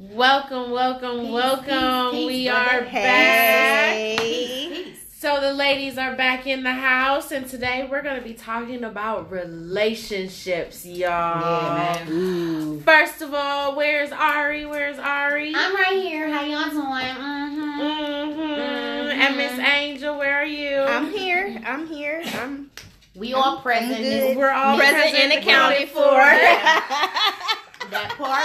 Welcome, welcome, Peace, welcome. peace, peace, we brother. are back. Hey. So the ladies are back in the house, and today we're gonna be talking about relationships, y'all. Yeah, man. First of all, where's Ari? Where's Ari? I'm right here. How y'all doing? Mm-hmm. Mhm. And Miss Angel, where are you? I'm here. I'm here. I'm We all I'm present. good. We're all present and accounted for. That part.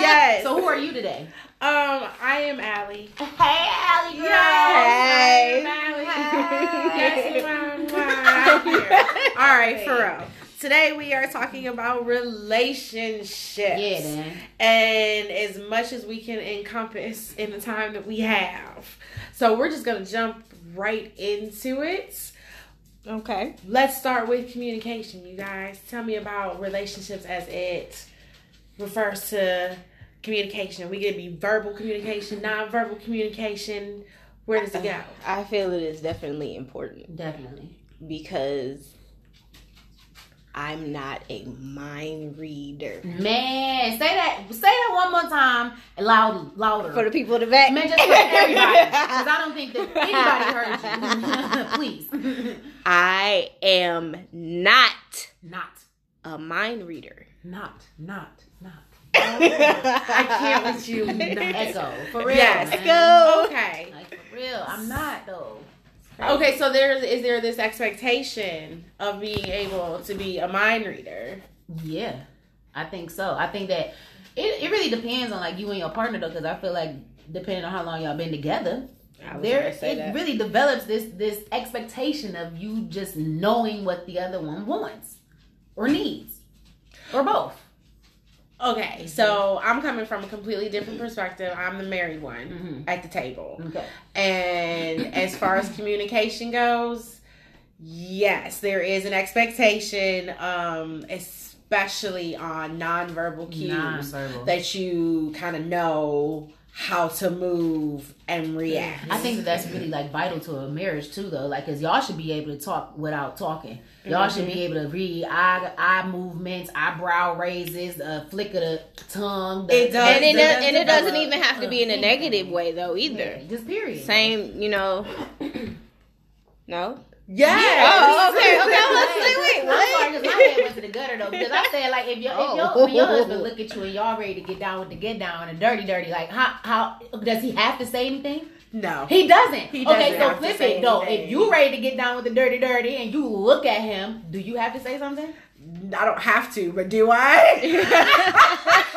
Yes. So who are you today? Um, I am Allie. Hey, Allie girl. Yes, Hey. Allie. Hey. Yes, mwah, mwah. All right, for real. Today we are talking about relationships. Yeah, man. And as much as we can encompass in the time that we have. So we're just gonna jump right into it. okay. Let's start with communication, you guys. Tell me about relationships as it refers to communication. We could be verbal communication, non-verbal communication. Where does it go? I feel it is definitely important Definitely. because I'm not a mind reader. Man, say that. Say that one more time, loud, louder. For the people in the back. Man, just for everybody, because I don't think that anybody heard you. Please, I am not not, a mind reader. not, not, not. I can't with you. Echo for real. Yes. man. Go. Okay. Like for real, I'm not though. Okay, so there is there this expectation of being able to be a mind reader. Yeah, I think so. I think that it, it really depends on like you and your partner though, because I feel like depending on how long y'all been together, there it that. really develops this this expectation of you just knowing what the other one wants or needs or both. Okay, so I'm coming from a completely different perspective. I'm the married one Mm-hmm. at the table. Okay. And as far as communication goes, yes, there is an expectation, um, especially on nonverbal cues, Non-verbal. that you kind of know how to move and react. I think that that's really like vital to a marriage too, though. Like, cause y'all should be able to talk without talking. Y'all should be mm-hmm. able to read eye eye movements, eyebrow raises, the flick of the tongue. The, It does. and it, does, does, and it doesn't even have to be in a negative way though either. Yeah, just period. Same, you know. No. Yes. Oh, okay, okay. I was like, wait, I'm what? sorry, 'cause my head went to the gutter though. Because I said like if your if your, Oh. when your husband look at you and y'all ready to get down with the get down and dirty dirty, like how how does he have to say anything? No. He doesn't. He doesn't okay, so have to flip say it though. anything. If you ready to get down with the dirty dirty and you look at him, do you have to say something? I don't have to, but do I?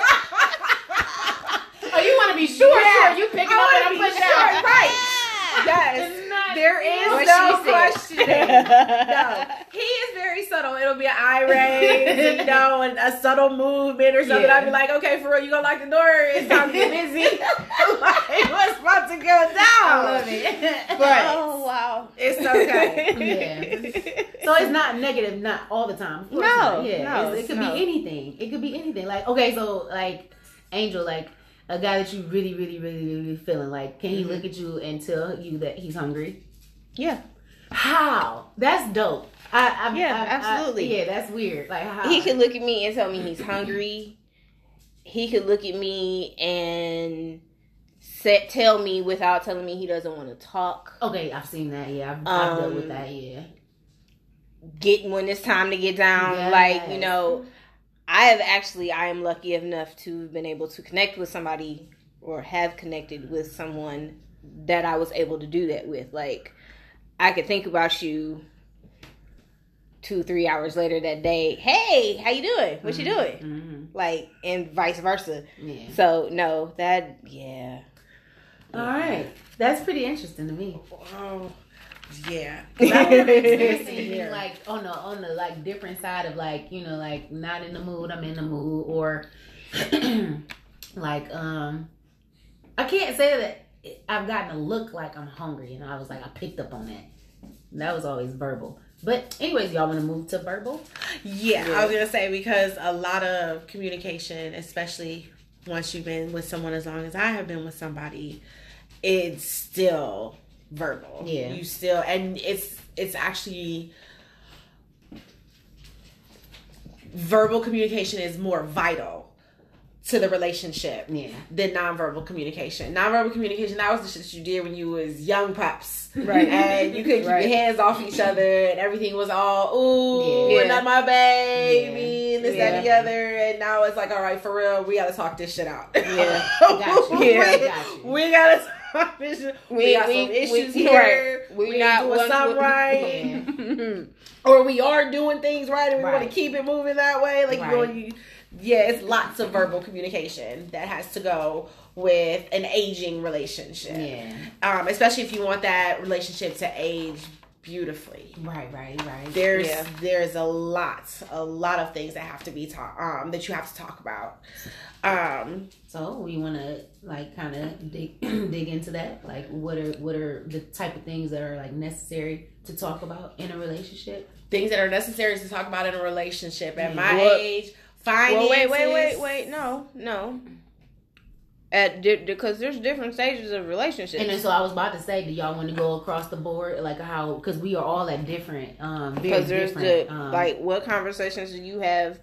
Oh, you want to be sure? Yeah. Sure, you picking I up wanna and I'm be pushing sure, out. right. Yes. There is no she question. no. He is very subtle. It'll be an eye raise, you know, and a subtle movement or something. Yeah. I'd be like, okay, for real, you gonna lock the door? It's time to get busy. like, what's about to go down? I love it. But Oh wow. it's okay. Yeah. So it's not negative, not all the time. No, not. yeah. no, it could no. be anything. It could be anything. Like okay, so like Angel, like a guy that you really, really, really, really feeling. Like, can he Mm-hmm. look at you and tell you that he's hungry? Yeah. How? That's dope. I, I, Yeah, I- I- absolutely. yeah, that's weird. Like how? He could look at me and tell me he's hungry. He could look at me and set, tell me without telling me he doesn't want to talk. Okay, I've seen that. Yeah, I've, I've dealt with Um, that. Yeah. Get when it's time to get down. Like you know, I have actually I am lucky enough to have been able to connect with somebody or have connected with someone that I was able to do that with. Like I could think about you two three hours later that day. Hey, how you doing? What you doing? Mm-hmm. Like and vice versa. Yeah. So no, that yeah. All right, that's pretty interesting to me. Oh, yeah. I remember experiencing Here. being like on the on the like different side of like you know like not in the mood I'm in the mood or like um I can't say that I've gotten a look like I'm hungry and I was like I picked up on that that was always verbal but anyways y'all want to move to verbal Yeah, Yeah. I was gonna say because a lot of communication, especially once you've been with someone as long as I have been with somebody, it's still verbal. Yeah. you still, and it's it's actually verbal communication is more vital to the relationship Yeah. than nonverbal communication. Nonverbal communication, that was the shit you did when you was young pups. Right. And you couldn't keep Right. your hands off each other and everything was all, ooh, Yeah. not my baby, and this, that, and the other. And now it's like, all right, for real, we gotta talk this shit out. Yeah. Got you. Yeah. we, Got you. we gotta talk this shit. We, We- got we- some issues we- here. right. We, We not doing one- something right. Or we are doing things right and we want to keep it moving that way. Like Right. you know, you yeah, it's lots of verbal communication that has to go with an aging relationship. Yeah. Um, especially if you want that relationship to age beautifully. Right, right, right. There's Yeah. there's a lot, a lot of things that have to be taught um that you have to talk about. Um So we want to like kind of dig dig into that. Like, what are what are the type of things that are like necessary to talk about in a relationship? things that are necessary to talk about in a relationship at my Well- age. Finances. well, wait, wait, wait, wait. No, no. At because there's different stages of relationships. And then, so I was about to say, do y'all want to go across the board, like how? Because we are all at different, um, because there's different. the um, like, what conversations do you have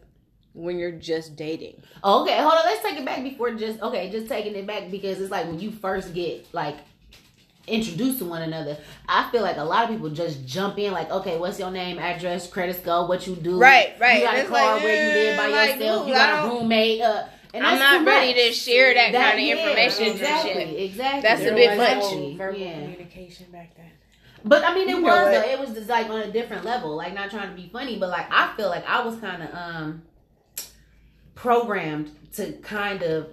when you're just dating? Okay, hold on. Let's take it back before just okay, just taking it back because it's like when you first get like introduced to one another. I feel like a lot of people just jump in like, okay, what's your name, address, credit score, what you do, Right, right. You got And a car like, where you live by eh, like, yourself. dude, you got a roommate. Uh, and I'm not ready much. to share that, That- kind of yeah, information exactly, and shit. Exactly. That's a bit was much. no Verbal Yeah. communication back then. But I mean, it You was though. It was just like on a different level. Like not trying to be funny, but like I feel like I was kind of um programmed to kind of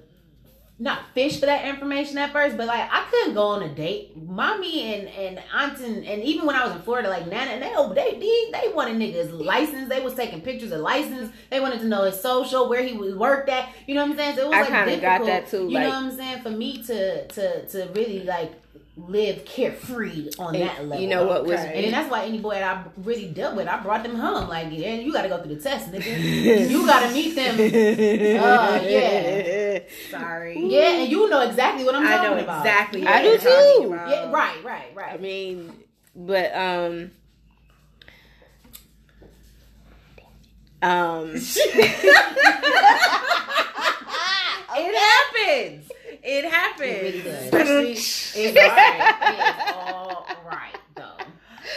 not fish for that information at first, but like I couldn't go on a date. Mommy and and aunt and, and even when I was in Florida, like Nana, they they they, they wanted niggas license. They was taking pictures of license. They wanted to know his social, where he was worked at. You know what I'm saying? So it was I like kinda got difficult, that too, You know what I'm saying? For me to to to really like live carefree on And that level. you know what was Okay. And then that's why any boy that I really dealt with, I brought them home. Like, yeah, you got to go through the test, nigga. you got to meet them. Oh, yeah. Sorry. Yeah, and you know exactly what I'm I talking know about. exactly. I do too. about. Yeah, right, right, right. I mean, but um, um, It happens. It happens. It really does. Especially, It's all right. It's all right, though.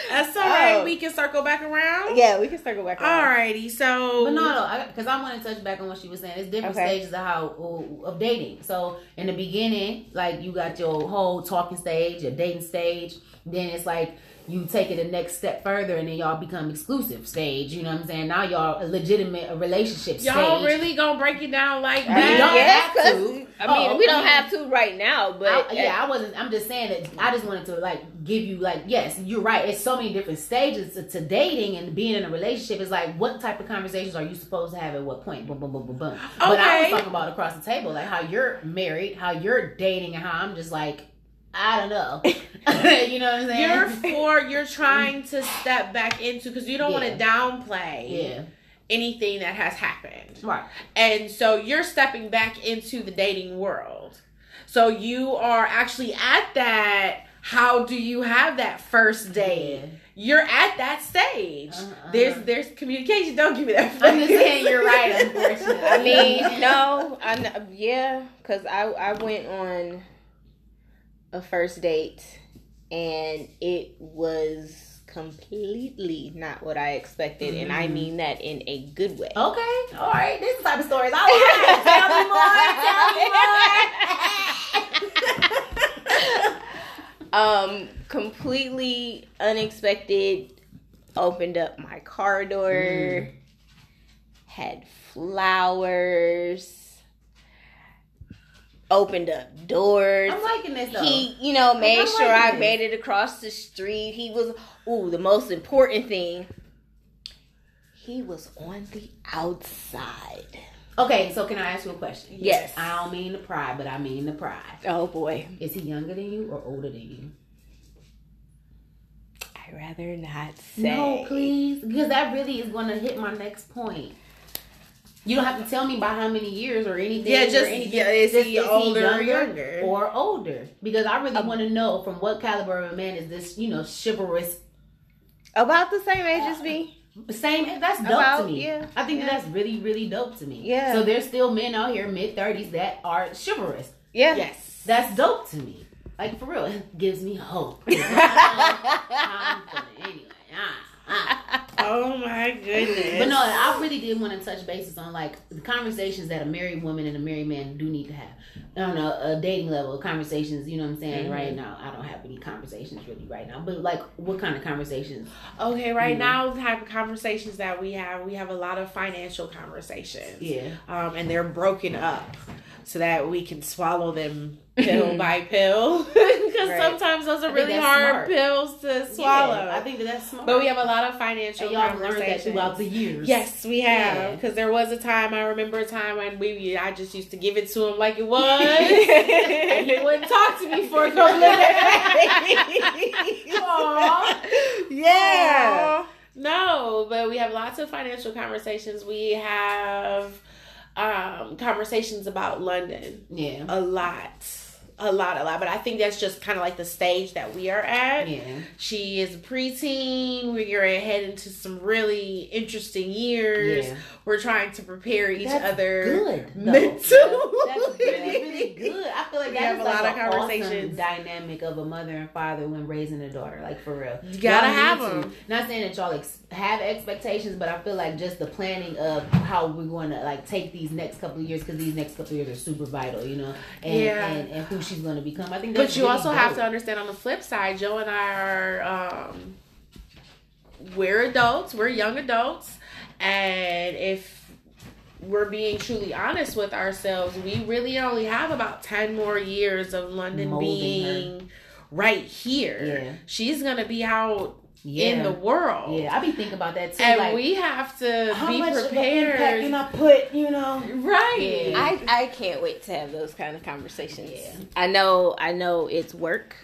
That's all right. Oh. We can circle back around. yeah, we can circle back. around. All righty. So. But no, no, because I, want to touch back on what she was saying. It's different Okay. stages of how of dating. So in the beginning, like you got your whole talking stage, your dating stage. Then it's like you take it a next step further, and then y'all become exclusive stage. You know what I'm saying? Now y'all a legitimate a relationship Y'all stage. really gonna break it down like I mean, that? don't yes, have 'cause, to. I mean, Oh, we don't okay. have to right now, but I- yeah, I wasn't. I'm just saying that I just wanted to like give you like yes, you're right. It's so many different stages to, to dating and being in a relationship. Is like what type of conversations are you supposed to have at what point? Boom, boom, boom, boom, boom. Okay. But I was Okay. talking about across the table, like how you're married, how you're dating, and how I'm just like I don't know. you know what I'm saying? You're for you're trying to step back into because you don't want to downplay yeah, anything that has happened. right. And so you're stepping back into the dating world. So you are actually at that. How do you have that first date? Yeah. You're at that stage. Uh-uh. There's there's communication. Don't give me that. I'm just saying you're right. Unfortunately, I mean, no, I kn- yeah, because I I went on a first date and it was completely not what I expected, and I Mhm. mean that in a good way. Okay, all right. This is the type of stories I like. Tell me more. Tell me more. um, completely unexpected. Opened up my car door. Mm. Had flowers. Opened up doors. I'm liking this though. he, you know, made I'm sure I made it across the street. He was, ooh, the most important thing. He was on the outside. okay, so can I ask you a question? Yes. I don't mean the pride, but I mean the pride. Oh boy, Is he younger than you or older than you? I'd rather not say. No, please, because that really is going to hit my next point. You don't have to tell me by how many years or anything. Yeah, or just- anything. yeah, is Just, he older or younger? or older? Because I really Um, want to know from what caliber of a man is this, you know, chivalrous. About the same age as me. Same. That's dope About- to me. yeah, I think yeah. that that's really, really dope to me. Yeah. So there's still men out here mid thirties that are chivalrous. Yeah. Yes. That's dope to me. Like for real, it gives me hope. I'm feeling anyway. Ah, ah. Oh my goodness. But no, I really did want to touch bases on like the conversations that a married woman and a married man do need to have on a, a dating level. Conversations, you know what I'm saying? Mhm. Right now, I don't have any conversations really right now. But like, what kind of conversations? Okay, right Mhm. now the type of conversations that we have, we have a lot of financial conversations. Yeah, Um, and they're broken up so that we can swallow them pill by pill. Because Right. sometimes those are really hard smart. pills to swallow. Yeah, I think that that's smart. but we have a lot of financial and y'all learned conversations. that throughout the years. Yes, we have. Because there was a time I remember a time when we I just used to give it to him like it was, and he wouldn't talk to me for a couple of days. Yeah. No, but we have lots of financial conversations. We have um, conversations about London Yeah. a lot. A lot, a lot. But I think that's just kind of like the stage that we are at. Yeah. She is a preteen. We're heading to into some really interesting years. Yeah. We're trying to prepare each That's other Good. mentally. That's really good. I feel like We that a like lot of an awesome dynamic of a mother and father when raising a daughter. Like for real, You gotta Y'all have need to. them. Not saying that y'all ex- have expectations, but I feel like just the planning of how we're going to like take these next couple of years because these next couple of years are super vital, you know, and Yeah. and, and who she's going to become. I think, But you really also have to understand on the flip side, Joe and I are um we're adults, we're young adults, and if we're being truly honest with ourselves, we really only have about 10 more years of London Molding being right here. Yeah. She's going to be out yeah. in the world. yeah. I be thinking about that too. And like, we have to how be much of an prepared. impact can I put? You know, right. Yeah. I, I can't wait to have those kind of conversations. Yeah. I know I know it's work,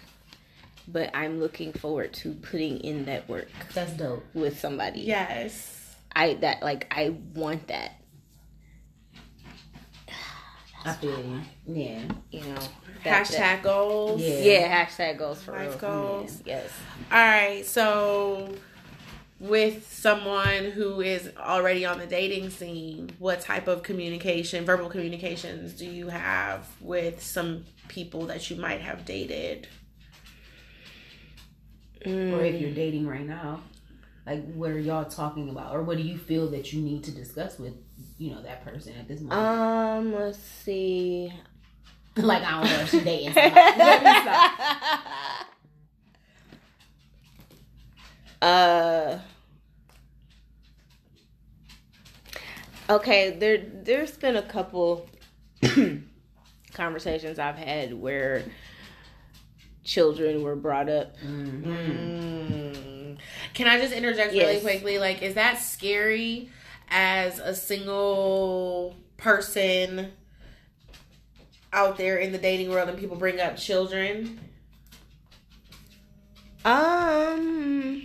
but I'm looking forward to putting in that work that's dope. with somebody. yes. I that like I want that. I feel you. Yeah. You know. that- Hashtag that- goals. Yeah. yeah, hashtag goes for Life real. goals. Yes. All right, so with someone who is already on the dating scene, what type of communication, verbal communications do you have with some people that you might have dated? Mm. or if you're dating right now like what are y'all talking about or what do you feel that you need to discuss with you know that person at this moment Um, let's see. like i don't know if she's dating somebody. Let me stop. uh okay there there's been a couple conversations i've had where children were brought up Mhm. Mm. Can I just interject really quickly? Like, is that scary as a single person out there in the dating world and people bring up children? um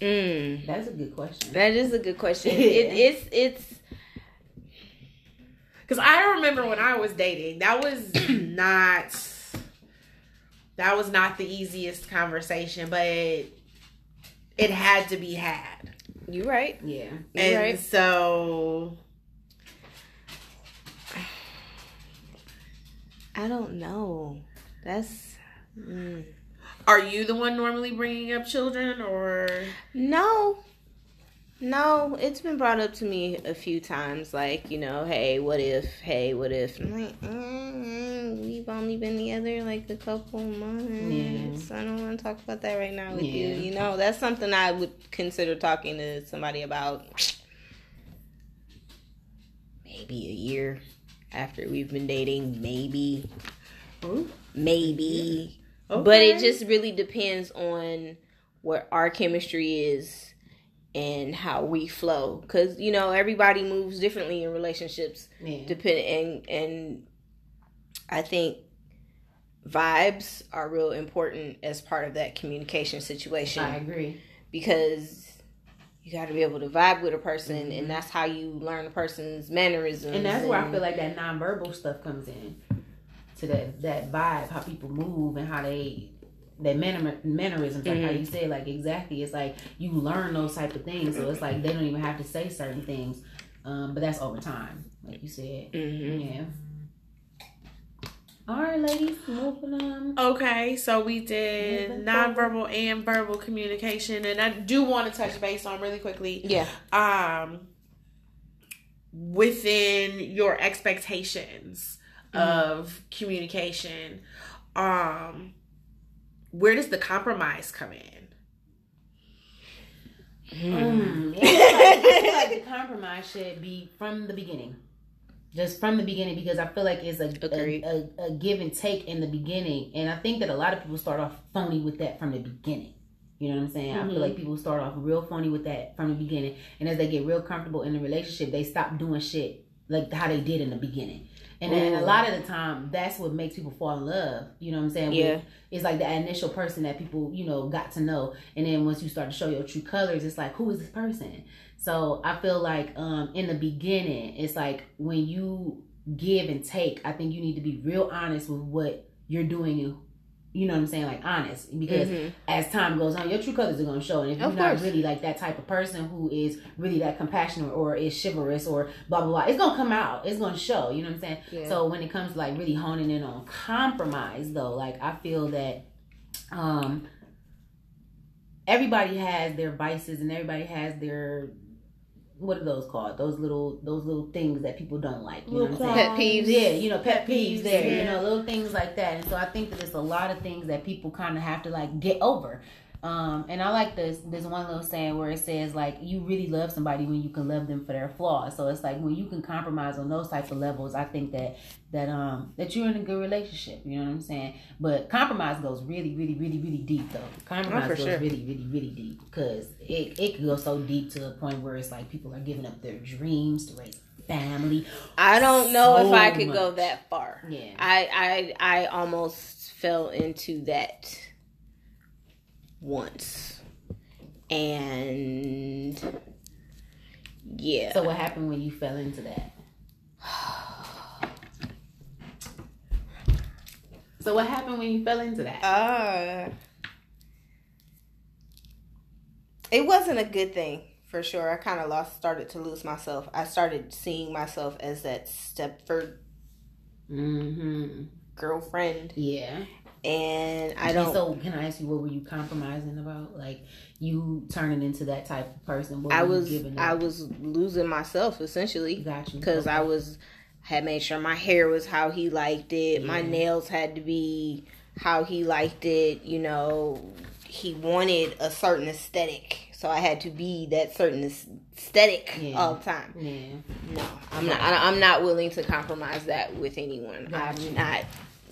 mm, that's a good question that is a good question it, it's it's Because I remember when I was dating, that was not that was not the easiest conversation, but it, had to be had. you right yeah you And right so i don't know that's mm. are you the one normally bringing up children or No. No, it's been brought up to me a few times. Like, you know, hey, what if? Hey, what if? I'm like, mm, we've only been together like a couple months. I don't want to talk about that right now with you. Yeah. You know, that's something I would consider talking to somebody about maybe a year after we've been dating. Maybe. Ooh. Maybe. But Okay. it just really depends on what our chemistry is and how we flow. Because you know everybody moves differently in relationships yeah. depend and and i think vibes are real important as part of that communication situation. I agree. Because you got to be able to vibe with a person and mm-hmm. that's how you learn a person's mannerisms and that's where i feel like that nonverbal stuff comes in. To that that vibe how people move and how they that manner, mannerisms, like how you said, like exactly. It's like you learn those type of things, so it's like they don't even have to say certain things, um, but that's over time, like you said. Mhm. Yeah. All right, ladies, moving on. Okay, so we did nonverbal and verbal communication, and I do want to touch base on really quickly. Yeah. Um, within your expectations of communication, um, where does the compromise come in? Mm, yeah, I feel like the compromise should be from the beginning. Just from the beginning, because I feel like it's a, a, a, a give and take in the beginning. And I think that a lot of people start off phony with that from the beginning. You know what I'm saying? I Mhm. feel like people start off real phony with that from the beginning. And as they get real comfortable in the relationship, they stop doing shit like how they did in the beginning. And, then a lot of the time, that's what makes people fall in love. You know what I'm saying? With- Yeah. it's like the initial person that people you know got to know and then once you start to show your true colors it's like who is this person so i feel like um in the beginning it's like when you give and take i think you need to be real honest with what you're doing you know what i'm saying like honest because Mhm. as time goes on your true colors are going to show and if you're Of not course. really like that type of person who is really that compassionate or is chivalrous or blah blah blah it's going to come out it's going to show you know what i'm saying Yeah. so when it comes to like really honing in on compromise though, like I feel that um everybody has their vices and everybody has their what are those called? Those little those little things that people don't like. You know what I'm saying? Pet peeves. Yeah, you know, pet Pet peeves peeves, there, you know, little things like that. And so I think that there's a lot of things that people kind of have to like get over. Um, and I like this. There's one little saying where it says like you really love somebody when you can love them for their flaws. So it's like when you can compromise on those type of levels, I think that that um that you're in a good relationship. You know what I'm saying? But compromise goes really, really, really, really deep though. Compromise Oh, goes sure. really, really, really deep because it it could go so deep to the point where it's like people are giving up their dreams to raise a family. I don't know if I could go that far. Yeah. I I I almost fell into that once. And yeah. So what happened when you fell into that? So what happened when you fell into that? Uh, it wasn't a good thing for sure. I kind of lost, started to lose myself. I started seeing myself as that Stepford Mm-hmm. girlfriend, Yeah. And I don't. So can I ask you what were you compromising about? Like you turning into that type of person? What I was giving I was losing myself essentially got you because I was had made sure my hair was how he liked it. My nails had to be how he liked it. You know, he wanted a certain aesthetic, so I had to be that certain aesthetic Yeah. all the time. yeah. No, I'm not. I'm not willing to compromise that with anyone. Gotcha. I'm not.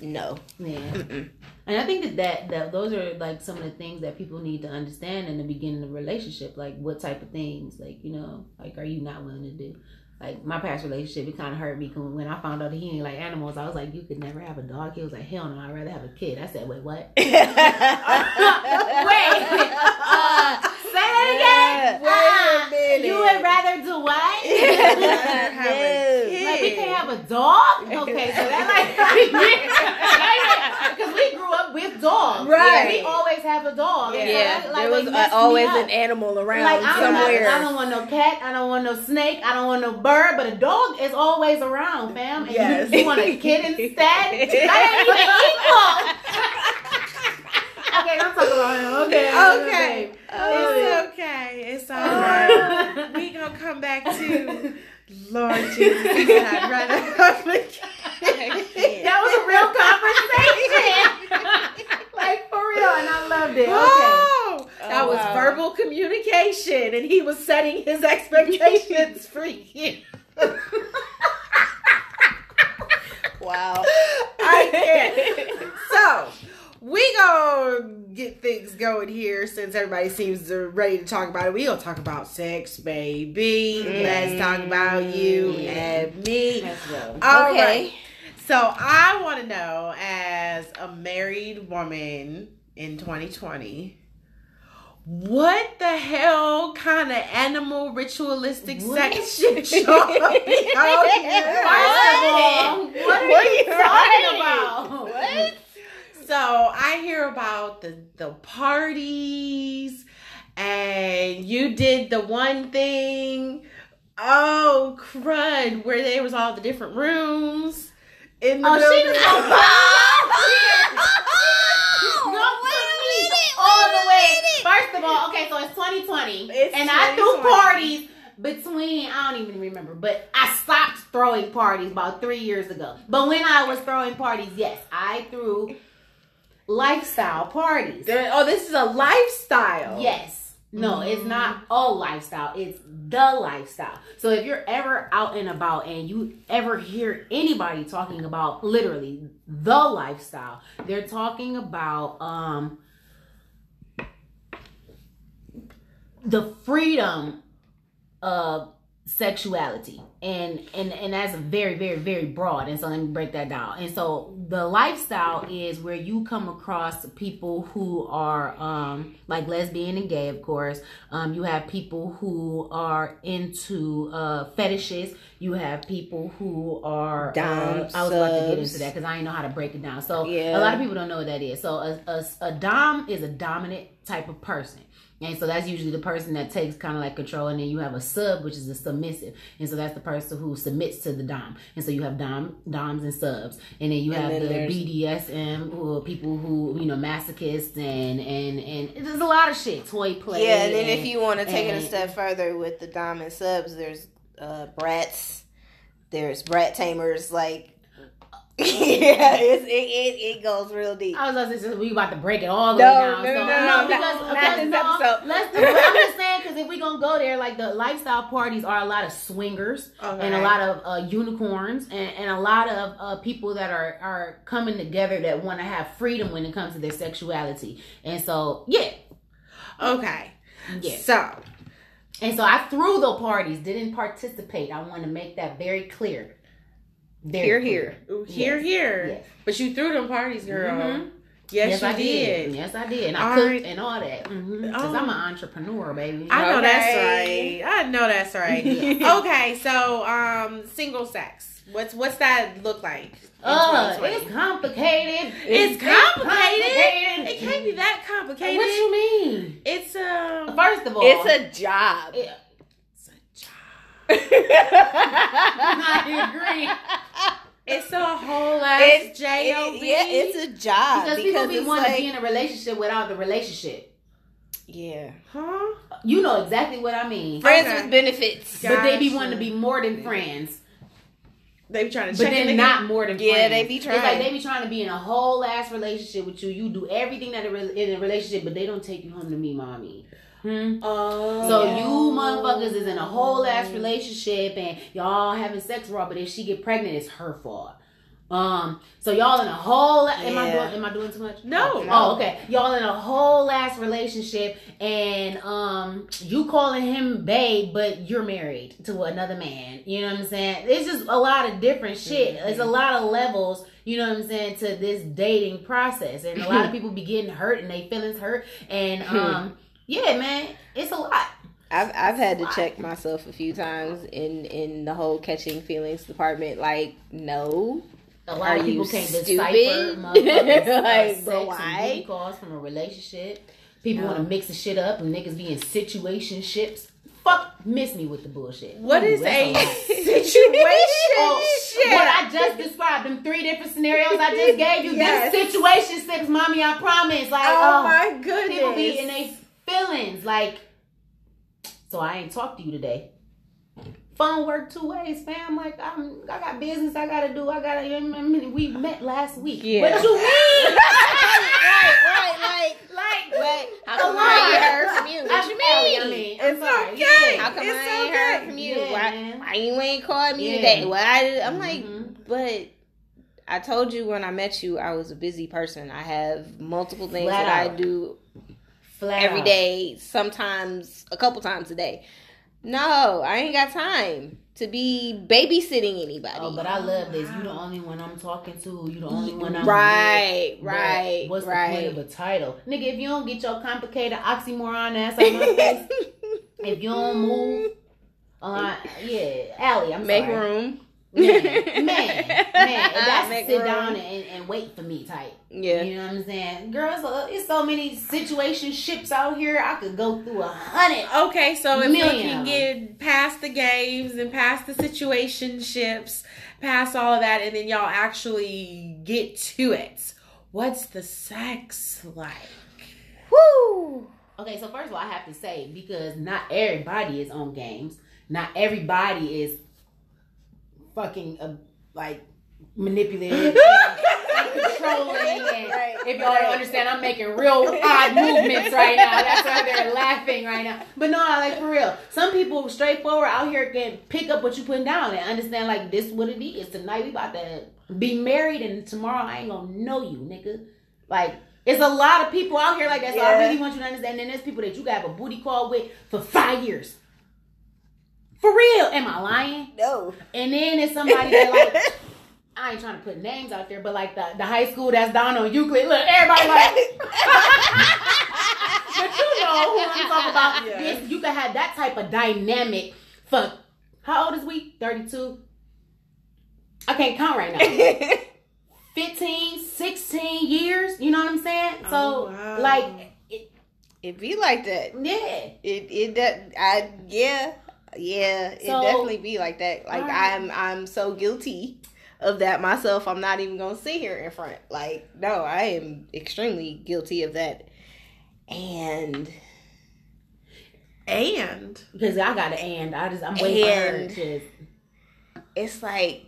No. Yeah. Mm-mm. And I think that, that that those are like some of the things that people need to understand in the beginning of a relationship. Like what type of things, like you know, like are you not willing to do? Like my past relationship, it kind of hurt me when I found out that he didn't like animals. I was like, you could never have a dog. He was like, hell no, I'd rather have a kid. I said, wait, what? Wait. Uh, say that again. Wait a Uh, minute. You would rather do what? have a No. Like we can't have a dog? Okay, so that like because we grew up with dogs. Right. We always have a dog. And so Yeah, that, like, there was like, messed me always an animal around like I don't, somewhere. I don't want no cat, I don't want no snake, I don't want no bird, but a dog is always around, fam. And Yes. you, you want a kid instead? That ain't even equal. okay, don't talk about him. Okay. Okay. Oh, It's okay. It's all right. we gonna come back to Lord Jesus. I'd rather have a kid. That was a real conversation. like for real, and I loved it. Okay. Oh, that Oh, was wow. verbal communication, and he was setting his expectations for you. wow. I can't. So we gonna get things going here since everybody seems to ready to talk about it. We gonna talk about sex, baby. Let's talk about you and me. Let's go. All Okay. right. So I want to know, as a married woman in 2020, what the hell kind of animal ritualistic What? sex shit y'all be out here? First of all, what are What you you talking writing? about? What? so I hear about the parties, and you did the one thing. Oh crud! Where there was all the different rooms in the Oh, she building. just gonna No, wait a minute. All the way. First of all, okay, so it's 2020, It's and I threw parties between I don't even remember, but I stopped throwing parties about three years ago. But when I was throwing parties, yes, I threw lifestyle parties. Oh, this is a lifestyle. Yes. No, it's not a lifestyle. It's the lifestyle. So if you're ever out and about and you ever hear anybody talking about literally the lifestyle, they're talking about um the freedom of sexuality. And and and that's very very very broad. And so let me break that down. And so the lifestyle is where you come across people who are um like lesbian and gay of course. Um you have people who are into uh fetishes. You have people who are Dom uh, i was about to get into that because i didn't know how to break it down. So Yeah. a lot of people don't know what that is. So a, a, a dom is a dominant type of person and so that's usually the person that takes kind of like control. And then you have a sub, which is a submissive. And so that's the person who submits to the dom. And so you have dom, doms and subs. And then you And have then the BDSM, who are people who, you know, masochists and, and, and there's a lot of shit. Toy play. Yeah, and then if you want to take it a step further with the dom and subs, there's uh brats, there's brat tamers, like yeah, it's, it, it it goes real deep. I was about to say, we about to break it all the No, way down. no, so, no, no, because, not- not because this no, episode. Let's, I'm just saying, because if we going to go there, like the lifestyle parties are a lot of swingers. Okay. and a lot of uh, unicorns and, and a lot of uh, people that are are coming together that want to have freedom when it comes to their sexuality and so yeah Okay. yeah So and so i threw the parties didn't participate i want to make that very clear Very Here, clear. here. here, Yes. here. Yes. But you threw them parties, girl. Mhm. Yes, you I did. Yes, I did. And I All cooked right. and all that. Because Oh. I'm an entrepreneur, baby. I know Okay. that's right. I know that's right. Yeah. okay, so um, single sex. What's what's that look like? Uh, it's complicated. It's complicated. complicated. It can't be that complicated. What you mean? It's um, First of all, It's a job. It- it's a job. I agree. It's a whole ass It's job. it- yeah, it's a job Because people be it's want to like- be in a relationship without the relationship. yeah, huh? You know exactly what I mean. friends Okay. with benefits. Yeah. But they be wanting to be more than friends. They be trying to But check then the not more than Yeah, friends. they be trying. It's like they be trying to be in a whole ass relationship with you. You do everything that in a relationship, but they don't take you home to meet mommy. Hmm? Oh. So you motherfuckers is in a whole ass relationship and y'all having sex raw, but if she get pregnant, it's her fault. Um, so y'all in a whole am I doing am I doing too much? No. Oh, okay. Y'all in a whole ass relationship and um you calling him babe, but you're married to another man. You know what I'm saying? It's just a lot of different shit. It's a lot of levels, you know what I'm saying, to this dating process. And a lot of people be getting hurt and they feelings hurt. And um yeah, man, it's a lot. I've I've had to Why? check myself a few times in in the whole catching feelings department. Like, no, A lot Are of people can't stupid? decipher motherfuckers Like, sex but and why? booty calls from a relationship. People No. want to mix the shit up and niggas be in situationships. Fuck, miss me with the bullshit. What Ooh, is a situation? Shit. What I just described, them three different scenarios I just gave you, Yes. this situation six, mommy, I promise. Like, oh oh, my goodness. people be in their feelings. Like, so I ain't talk to you today. Phone work two ways, fam. Like I'm, I got business I gotta do. I gotta. I mean, we met last week. Yeah. What you mean? right, right, like, like, what? How Come come I ain't heard from you? What you Ellie, mean? I mean, It's I'm sorry. okay. Yeah. How come It's I ain't okay. heard from you? Yeah, why, man. why you ain't called me Yeah. today? Why? I, I'm like, Mhm. but I told you when I met you, I was a busy person. I have multiple things Flat that. I do Flat every out. day, sometimes a couple times a day. No, I ain't got time to be babysitting anybody. Oh, but I love this. You the only one I'm talking to. You the only one I'm right, with. right, But What's right. the point of a title, nigga? If you don't get your complicated oxymoron ass on my face, if you don't move, uh, yeah, Allie, I'm Make sorry. room. man, man, man. That's Make sit room. down and, and wait for me type. Yeah. You know what I'm saying? Girls, it's so many situationships out here. I could go through a hundred. Okay, so if Million we can get past the games and past the situationships, past all of that, and then y'all actually get to it, what's the sex like? Woo! Okay, so first of all, I have to say because not everybody is on games. Not everybody is fucking uh, like manipulative, and controlling. Right, if y'all don't understand, I'm making real odd movements right now. That's why they're laughing right now. But no, like for real, some people straightforward out here can pick up what you putting down and understand like this what it is. Tonight we about to be married, and tomorrow I ain't gonna know you, nigga. Like. It's a lot of people out here like that, so I really want you to understand. And there's people that you got a booty call with for five years. For real. Am I lying? No. And then it's somebody that like I ain't trying to put names out there, but like the, the high school that's down on Euclid. Look, everybody like But you know who I'm talking about. Yeah. This, you can have that type of dynamic for how old is we? 32? I can't count right now. 15, 16 years. You know what I'm saying? So Oh, wow. like it, it be like that. yeah. It it does. I yeah yeah. It definitely be like that. Like Alright. I'm I'm so guilty of that myself. I'm not even gonna sit here in front. Like no, I am extremely guilty of that. And And Because I got an and. I just I'm waiting for her And- to it's like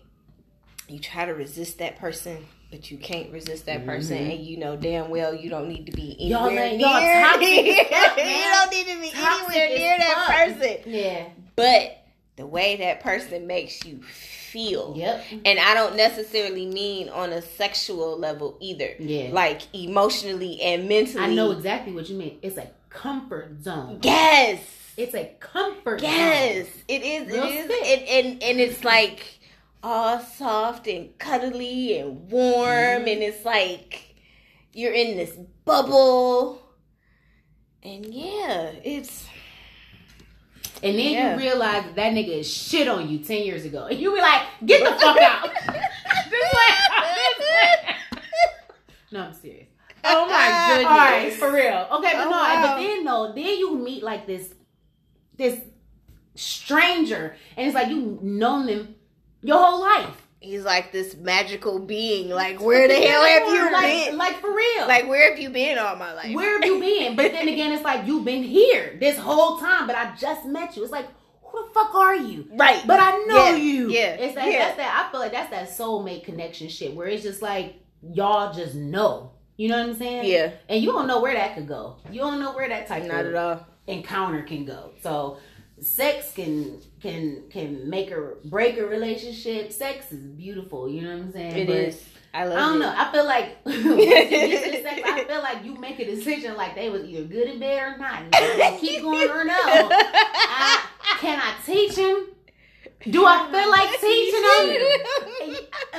you try to resist that person. But you can't resist that person, Mhm. and you know damn well you don't need to be Y'all anywhere ain't- near. y'all toxic fuck, you don't need to be Toxic anywhere near that fuck. person. Yeah. But the way that person makes you feel, Yep. and I don't necessarily mean on a sexual level either. Yeah. Like emotionally and mentally. I know exactly what you mean. It's a comfort zone. Yes. It's a comfort Yes. zone. It is. Real it is. And, and and it's like all soft and cuddly and warm, Mhm. and it's like you're in this bubble. And yeah, it's And then Yeah. you realize that, that nigga is shit on you 10 years ago. And you be like, get the fuck out. This way. no, I'm serious. oh my goodness, All right, for real. Okay, but Oh, no, wow. but then no, then you meet like this, this stranger, and it's like you've known them your whole life. He's like this magical being. Like where the hell have you like, been? Like for real. Like where have you been all my life? Where have you been? But then again, it's like you've been here this whole time, but I just met you. It's like, who the fuck are you? Right. But I know Yeah, you. yeah, It's like, yeah. that's that. I feel like that's that soulmate connection shit where it's just like y'all just know. You know what I'm saying? Yeah. And you don't know where that could go. You don't know where that type Not of at all. encounter can go. So sex can can can make or break a relationship. Sex is beautiful. You know what I'm saying? It But is. I love I don't it. know. I feel like once you get to sex, I feel like you make a decision like they was either good in bed or not. And you keep going or no. I, can I teach him? Do I feel like teaching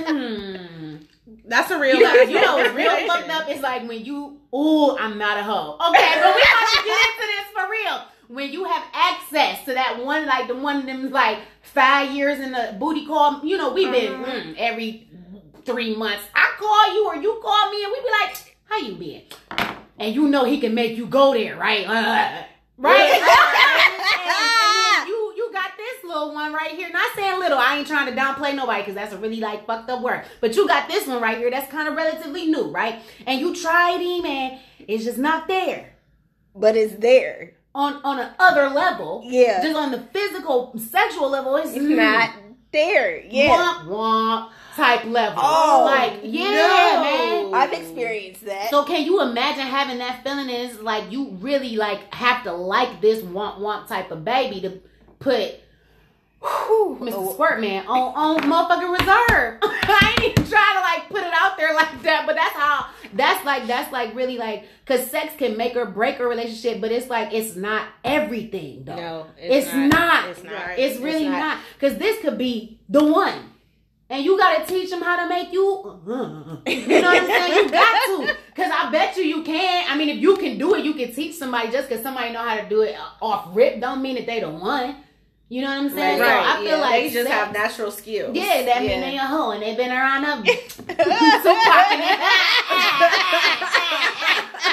him? Mm. That's a real. You know, you know what's real fucked up is like when you, Oh, I'm not a hoe. Okay, but we have to get into this for real. When you have access to that one, like the one of them, like five years in the booty call, you know, we've been Mhm. mm, every three months. I call you or you call me, and we be like, "How you been?" And you know he can make you go there, right? Uh, right? And- and then you you got this little one right here. Not saying little. I ain't trying to downplay nobody because that's a really like fucked up word. But you got this one right here that's kind of relatively new, right? And you tried him and it's just not there. but it's there. On on an other level, Yeah. just on the physical, sexual level, it's, It's not there. Yeah. womp womp type level. Oh, like yeah, no. man. I've experienced that. So can you imagine having that feeling? Is like you really like have to like this want want type of baby to put Whew. Mr. Oh, Squirtman on on motherfucking reserve. I ain't even trying to like put it out there like that, but that's how that's like that's like really like because sex can make or break a relationship, but it's like it's not everything though. No, It's not. It's not. It's really not because this could be the one. And you gotta teach them how to make you, uh-huh. you know what I'm saying? You got to, cause I bet you you can. I mean, if you can do it, you can teach somebody. Just cause somebody know how to do it off rip, don't mean that they the one. You know what I'm saying? Right, so I feel yeah. like they just sex- have natural skills. Yeah, that Yeah. mean they a hoe and they been around up.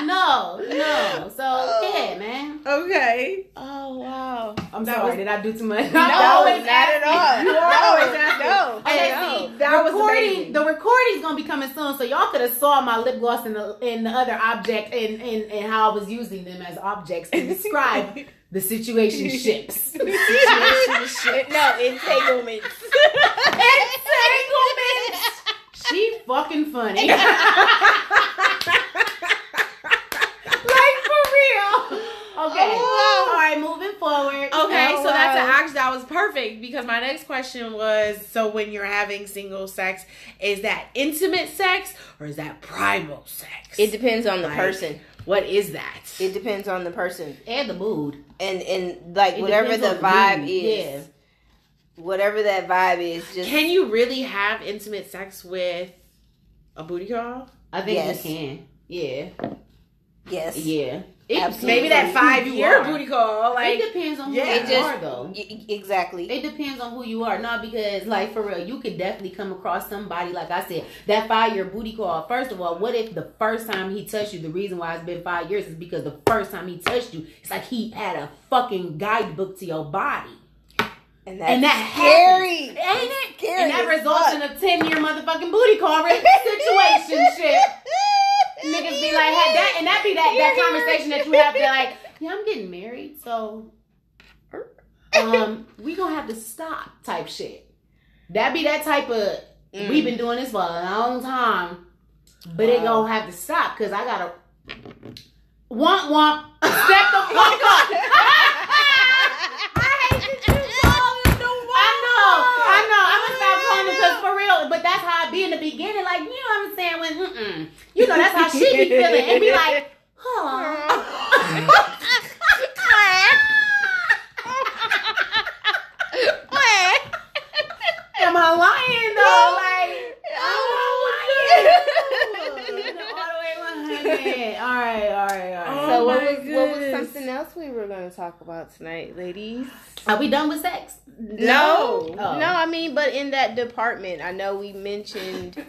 no, no. So yeah, man. Okay. Oh wow. I'm That sorry. was- did I do too much? No, I not at all. You are no, always asking. no. Okay, no. see, That was recording. amazing. The recording's gonna be coming soon, so y'all could have saw my lip gloss and the and the other object and, and and how I was using them as objects to describe the situation ships. no entanglements. Entanglements. She fucking funny. like for real. Okay. Oh. All right, moving forward. Okay, Oh, so that's wow. an um, actually that was perfect because my next question was so when you're having single sex, is that intimate sex or is that primal sex? It depends on the Like- person. what is that? It depends on the person, and the mood. and and like It whatever the vibe mood. is. Whatever that vibe is, just Can you really have intimate sex with a booty call? I think Yes. you can. Yeah. Yes. Yeah. Absolutely. Maybe that five year booty call, like it depends on who yeah. you It just- are, though. Y- exactly. It depends on who you are. Not because, like, for real, you could definitely come across somebody, like I said, that five year booty call. First of all, what if the first time he touched you, the reason why it's been five years is because the first time he touched you, it's like he had a fucking guidebook to your body. and and that scary. happens, ain't it? Scary and that results fuck. in a 10 year motherfucking booty call situation shit. Niggas be like, had that, and that be that, that conversation that you have. They're like, yeah, I'm getting married, so um, we gonna have to stop type shit. That be that type of. Mm. We've been doing this for a long time, but it Wow. gonna have to stop because I gotta womp womp step the fuck up. I hate that you call it the I know, I know. I'm gonna stop calling it but that's how I be in the beginning. Like, you know what I'm saying? When, mm-mm. You know, that's how she be feeling. And be like, huh. Am I lying though? Like, am I lying? All 100. All right, all right, all right. so Oh what my was what was something else we were going to talk about tonight, ladies? Are we done with sex? No, Oh. no. I mean, but in that department, I know we mentioned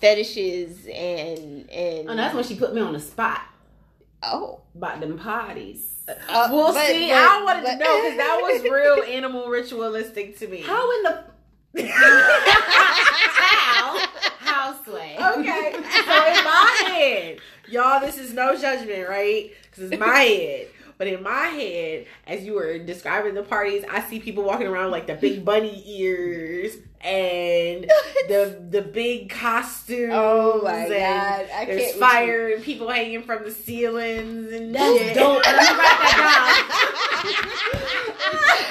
fetishes and and Oh, that's when she put me on the spot oh. about them parties. Uh, Well, but- see, but- I wanted but- to know because that was real animal ritualistic to me. How in the how Okay, so in my head, y'all, this is no judgment, right? Because it's my head. But in my head, as you were describing the parties, I see people walking around like the big bunny ears and the the big costumes. Oh my god! I There's fire and people hanging from the ceilings and That's shit. dope. Let me write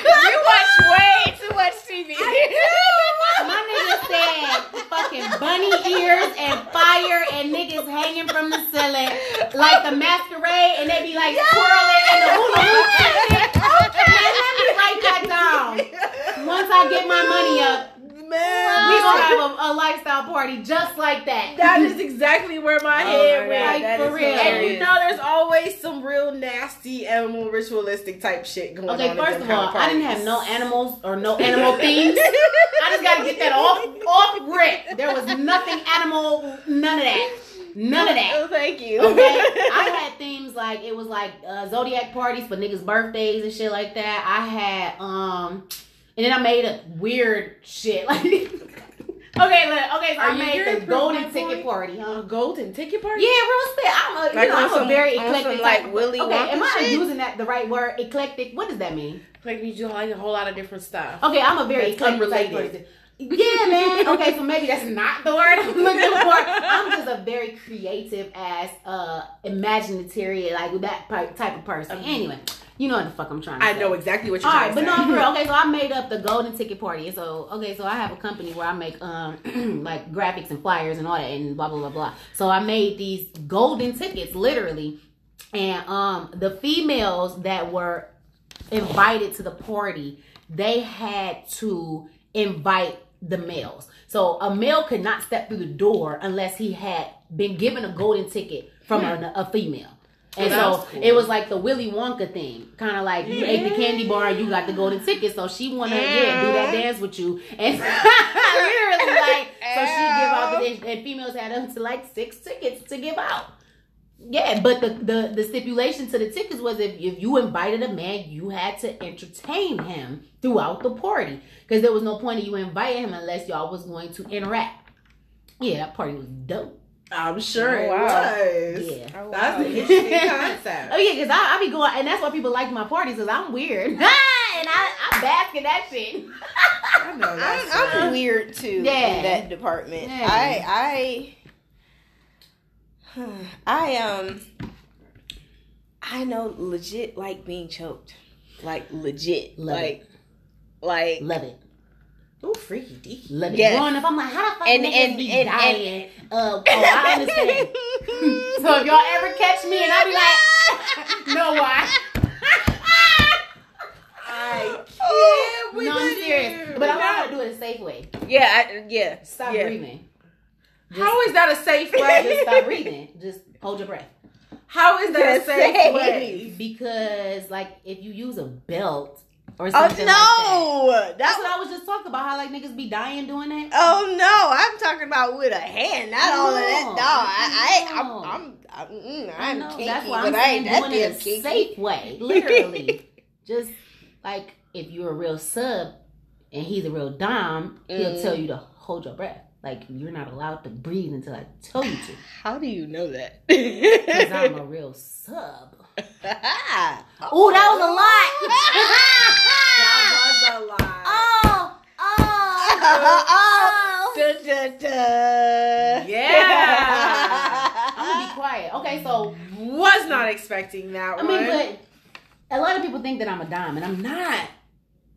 that you watch way too much TV. Said fucking bunny ears and fire and niggas hanging from the ceiling like the masquerade and they be like twirling and the hula hoop. Man, let me write that down. Once I get my money up, Man, we gonna have a, a lifestyle party just like that. that is exactly where my Oh head went. Like, that for is real. And you know, there's always some real nasty animal ritualistic type shit going on. Okay, first of all, kind I didn't have no animals or no animal themes. I just gotta get that off off rip. There was nothing animal, none of that. None of that. Oh, thank you. Okay, I had themes like it was like uh, zodiac parties for niggas' birthdays and shit like that. I had um, and then I made a weird shit like. okay, look, okay, so Are I made here the golden ticket party, huh? a golden ticket party. Yeah, real spit. I'm a, Like you know, on I'm some- a very eclectic some, like, type Willy Okay, am I shit? using that the right word? Eclectic. What does that mean? like you do like a whole lot of different stuff. Okay, I'm a very That's eclectic unrelated. person. Yeah, man. Okay, so maybe that's not the word I'm looking for. I'm just a very creative ass, uh, imaginatory, like that type of person. Anyway, you know what the fuck I'm trying to I say. know exactly what you're All trying right, but no, for real. Okay, so I made up the golden ticket party. So, okay, so I have a company where I make um like graphics and flyers and all that and blah blah blah blah. So I made these golden tickets, literally, and um the females that were invited to the party, they had to invite the males. So a male could not step through the door unless he had been given a golden ticket from a, a female. Oh, and That so cool. it was like the Willy Wonka thing, kind of like you ate the candy bar, you got the golden ticket. So she wanna yeah do that dance with you, and literally like so she give out the and females had up to like six tickets to give out. Yeah, but the, the the stipulation to the tickets was if, if you invited a man, you had to entertain him throughout the party because there was no point of you inviting him unless y'all was going to interact. Yeah, that party was dope. I'm sure Oh, it wow. was. Yeah. Oh, That's wow. an interesting concept. Oh yeah, because I, I be going, and that's why people like my parties, because I'm weird, and I, I bask in that shit. I know that's I'm, I'm weird too Yeah. in that department. Yeah. I I I um I know legit like being choked. Like legit. Love like like Love it, Ooh, freaky deaky. love it. Yes. Growing up, I'm like, how the fuck And- niggas and- be and- dying? uh, oh, I understand. so if y'all ever catch me, and I be like, no, why? I Oh, can't with no, I'm it. serious, but I know how to do it a safe way. yeah, I, yeah. Stop yeah. breathing. Just, How is that a safe way? just stop breathing. Just hold your breath. How is that a safe safe. way? Because like if you use a belt or Oh something like that. no. That's what I was just talking about. How like niggas be dying doing that. Oh no, I'm talking about with a hand, not all of that. No, No, I, I, no. I'm, I'm, I'm, mm, I I'm know. kinky, That's why I'm I ain't saying that doing it damn a kinky. safe way. Literally, just like if you're a real sub and he's a real dom, he'll Mm. tell you to hold your breath. Like you're not allowed to breathe until I tell you to. How do you know that? Because I'm a real sub. oh, Ooh, that was a lot. That was a lot. lot. oh, oh, oh. Da, da, da. Yeah. I'm gonna be quiet. Okay, so Was not expecting that I one. mean, but a lot of people think that I'm a dom, and I'm not.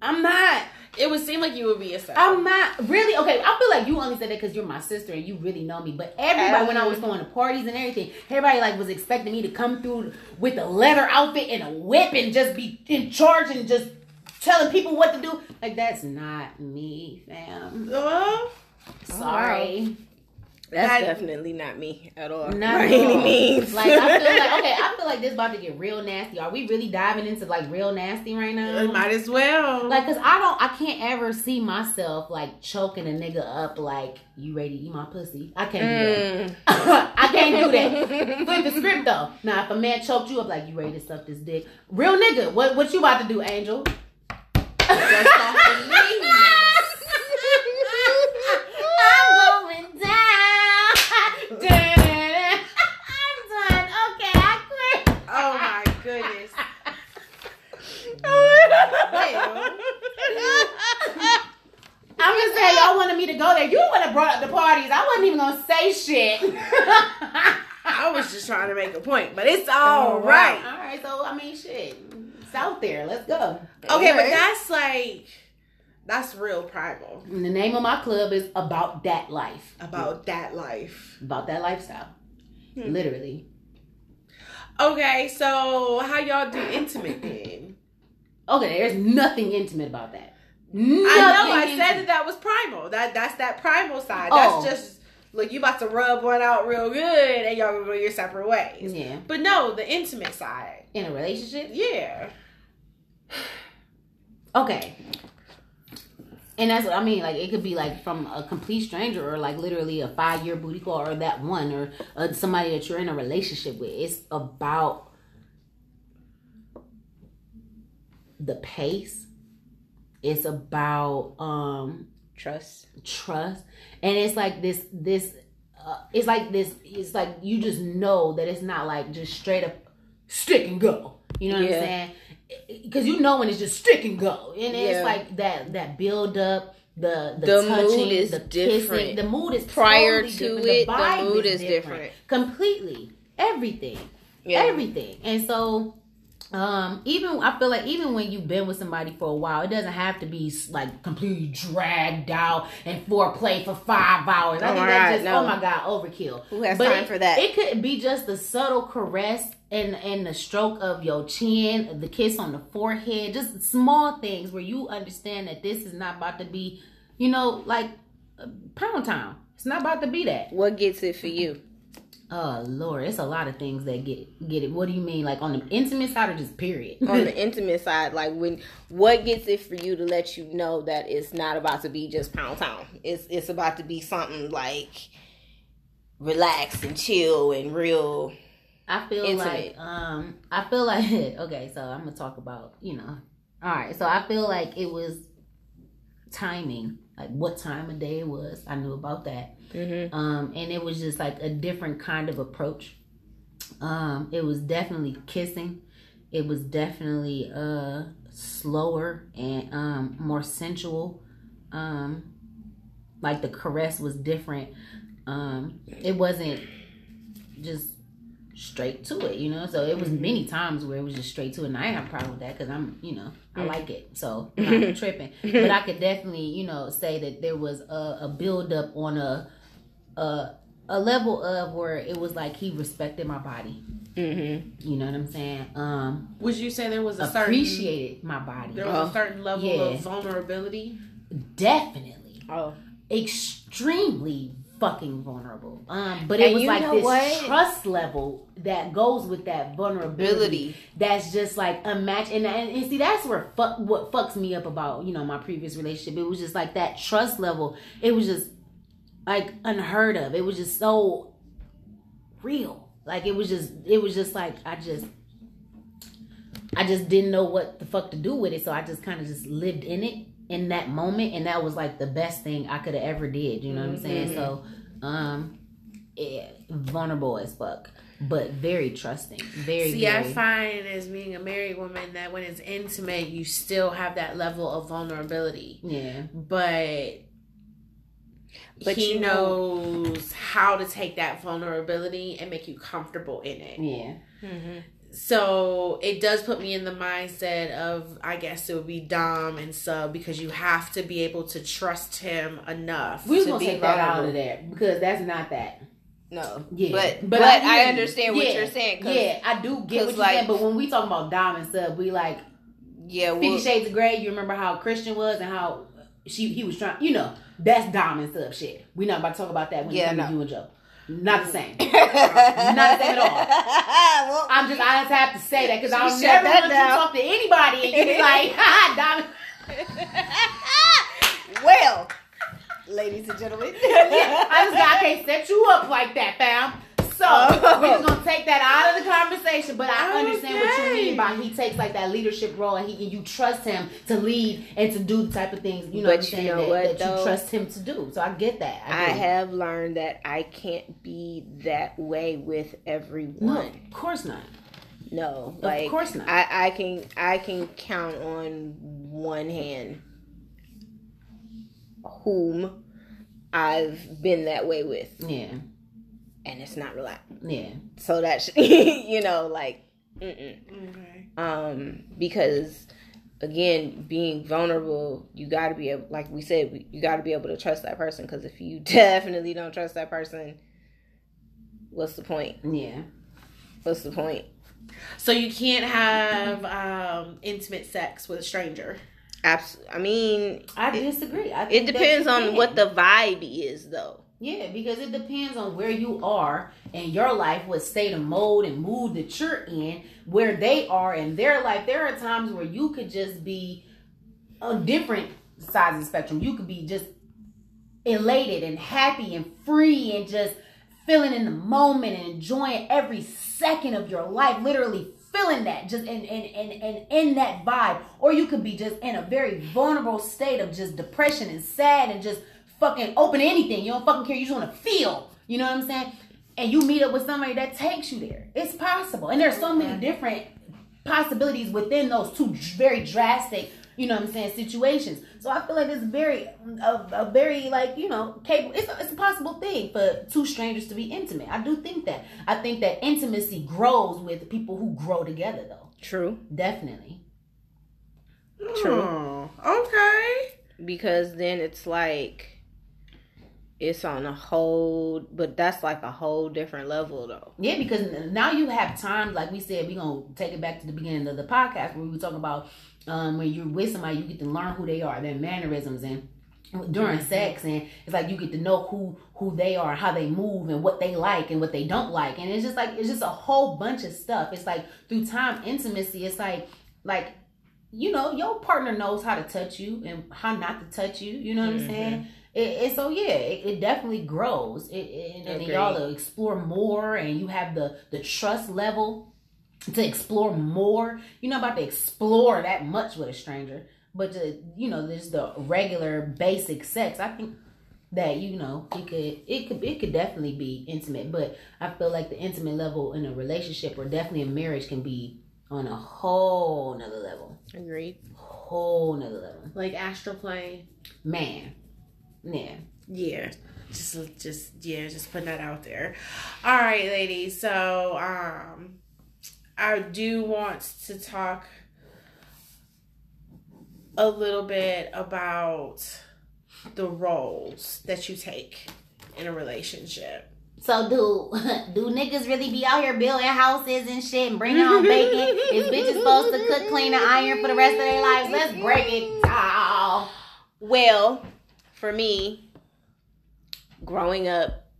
I'm not. It would seem like you would be a sub. I'm not really okay. I feel like you only said that because you're my sister and you really know me. But everybody, when I was going to parties and everything, everybody like was expecting me to come through with a leather outfit and a whip and just be in charge and just telling people what to do. Like that's not me, fam. Uh, Sorry, That's That- definitely not me at all. not by any means. Like I feel like okay, I feel like this about to get real nasty. Are we really diving into like real nasty right now? might as well. Like, cause I don't, I can't ever see myself like choking a nigga up. Like, you ready to eat my pussy? I can't do that. Mm. I can't do that. Flip the script though. Now, if a man choked you up, like you ready to suck this dick, real nigga, what what you about to do, Angel? Just off the knees. I'm going down. Da-da-da. I'm done. Okay, I quit. Oh my goodness. I'm just saying, y'all wanted me to go there. You would have brought up the parties. I wasn't even gonna say shit. I was just trying to make a point, but it's all All right. All right. So I mean, shit. It's out there. Let's go. Okay, but that's like that's real primal And the name of my club is about that life. about that life. About that lifestyle. Hmm. Literally. Okay, so how y'all do intimate then? Okay, there's nothing intimate about that. I know I Nothing said that that was primal. That that's that primal side. Oh. That's just like you about to rub one out real good and y'all gonna go your separate ways. Yeah. But no, the intimate side. In a relationship? Yeah. Okay. And that's what I mean. Like, it could be like from a complete stranger or like literally a five year booty call or that one or uh, somebody that you're in a relationship with. It's about the pace. It's about um Trust. trust and it's like this this uh, it's like this it's like you just know that it's not like just straight up stick and go you know what Yeah. i'm saying because you know when it's just stick and go and it's Yeah. like that that build up the the, The touching mood is the different. kissing the mood is Prior totally to different. it, the vibe mood is different. completely everything Yeah. everything. And so, um, even I feel like even when you've been with somebody for a while, it doesn't have to be like completely dragged out and foreplay for five hours. I Oh think my that's God, just no. oh my god, overkill. Who has But time it- for that? It could be just the subtle caress and and the stroke of your chin, the kiss on the forehead, just small things where you understand that this is not about to be, you know, like uh, pound town. It's not about to be that. what gets it for you? Oh Lord, it's a lot of things that get get it. What do you mean, like on the intimate side or just period? on the intimate side, like when what gets it for you to let you know that it's not about to be just pound town. It's it's about to be something like relax and chill and real. I feel Intimate. like um I feel like okay, so I'm gonna talk about, you know. All right, so I feel like it was timing, like what time of day it was. I knew about that. Mm-hmm. Um and it was just like a different kind of approach. Um it was definitely kissing. It was definitely uh slower and um more sensual. Um like the caress was different. Um it wasn't just straight to it, you know. So it was many times where it was just straight to it, and I ain't have a problem with that because I'm, you know, I like it. So I'm not tripping. But I could definitely, you know, say that there was a, a build up on a, a a level of where it was like he respected my body. Mm-hmm. You know what I'm saying? Um, Would you say there was a certain appreciated my body. there was Oh. a certain level Yeah. of vulnerability? Definitely, Oh, extremely fucking vulnerable. Um, but it And was like this what? trust level that goes with that vulnerability. ability. that's just like a match and, and, and see that's where fuck what fucks me up about you know my previous relationship it was just like that trust level it was just like unheard of it was just so real like it was just it was just like i just i just didn't know what the fuck to do with it so i just kind of just lived in it in that moment and that was like the best thing i could have ever did you know what i'm saying? So um yeah, vulnerable as fuck but very trusting very See, I find as being a married woman that when it's intimate, you still have that level of vulnerability, yeah. But But he you know- knows how to take that vulnerability and make you comfortable in it. yeah. Mm-hmm. So it does put me in the mindset of, I guess it would be dom and sub because you have to be able to trust him enough. We're to gonna be take that out of there because that's not that. No, Yeah, but but, but I, hear you. understand what Yeah, you're saying. Yeah, I do get what you're like- saying. But when we talk about Dom and Sub, we like yeah, Fifty well, Shades of Grey. You remember how Christian was and how she he was trying. You know, that's Dom and Sub shit. We not about to talk about that when Yeah, you no. to you and Joe. Not the same. not the same at all. well, I'm just I just have to say that because I'll never want to talk to anybody and you be like, ha, Dom. well, ladies and gentlemen, I just got, I can't set you up like that, fam. So Oh. we're just gonna take that out of the conversation. But I understand what you Okay. mean by he takes like that leadership role and he and you trust him to lead and to do the type of things you know But what I'm you saying know that, what, that though? you trust him to do. So I get that. I do. have learned that I can't be that way with everyone. no, of course not. No, like Of course not. I, I can I can count on one hand whom I've been that way with, Yeah, and it's not relaxed. yeah, So that sh- you know, like, mm-mm. Okay. um, because again, being vulnerable, you got to be able, like we said, you got to be able to trust that person. Because if you definitely don't trust that person, what's the point? yeah. What's the point? So you can't have um, intimate sex with a stranger. Abs- I mean, I disagree. I it depends on what the vibe is, though. Yeah, because it depends on where you are in your life, what state of mode and mood that you're in, where they are in their life. There are times where you could just be on different sides of the spectrum. You could be just elated and happy and free and just feeling in the moment and enjoying every second of your life, literally feeling that just and and and, and in that vibe. Or you could be just in a very vulnerable state of just depression and sad and just fucking open to anything. You don't fucking care. You just want to feel. You know what I'm saying? And you meet up with somebody that takes you there. It's possible. And there's so many different possibilities within those two very drastic, you know what I'm saying, situations. So I feel like it's very, a, a very like, you know, capable, it's a, it's a possible thing for two strangers to be intimate. I do think that. I think that intimacy grows with people who grow together though. True. Definitely. True. Oh, okay. Because then it's like, it's on a whole, but that's like a whole different level, though. Yeah, because now you have time, like we said, we're gonna take it back to the beginning of the podcast where we were talking about um when you're with somebody, you get to learn who they are, their mannerisms and during sex and it's like you get to know who who they are how they move and what they like and what they don't like and it's just like it's just a whole bunch of stuff. It's like through time intimacy it's like like you know your partner knows how to touch you and how not to touch you you know what i'm saying it, it so yeah it, it definitely grows. It, it- and, and y'all to explore more and you have the the trust level to explore more. You're not about to explore that much with a stranger but to, you know there's the regular basic sex i think that you know it could it could it could definitely be intimate but i feel like the intimate level in a relationship or definitely a marriage can be on a whole nother level. Agreed. whole nother level. Like astral plane. man yeah Yeah. Just just yeah, just putting that out there. All right, ladies. So um I do want to talk a little bit about the roles that you take in a relationship. So do do niggas really be out here building houses and shit and bringing home bacon? Is bitches supposed to cook, clean, and iron for the rest of their lives? Let's break it down. Well, for me, growing up,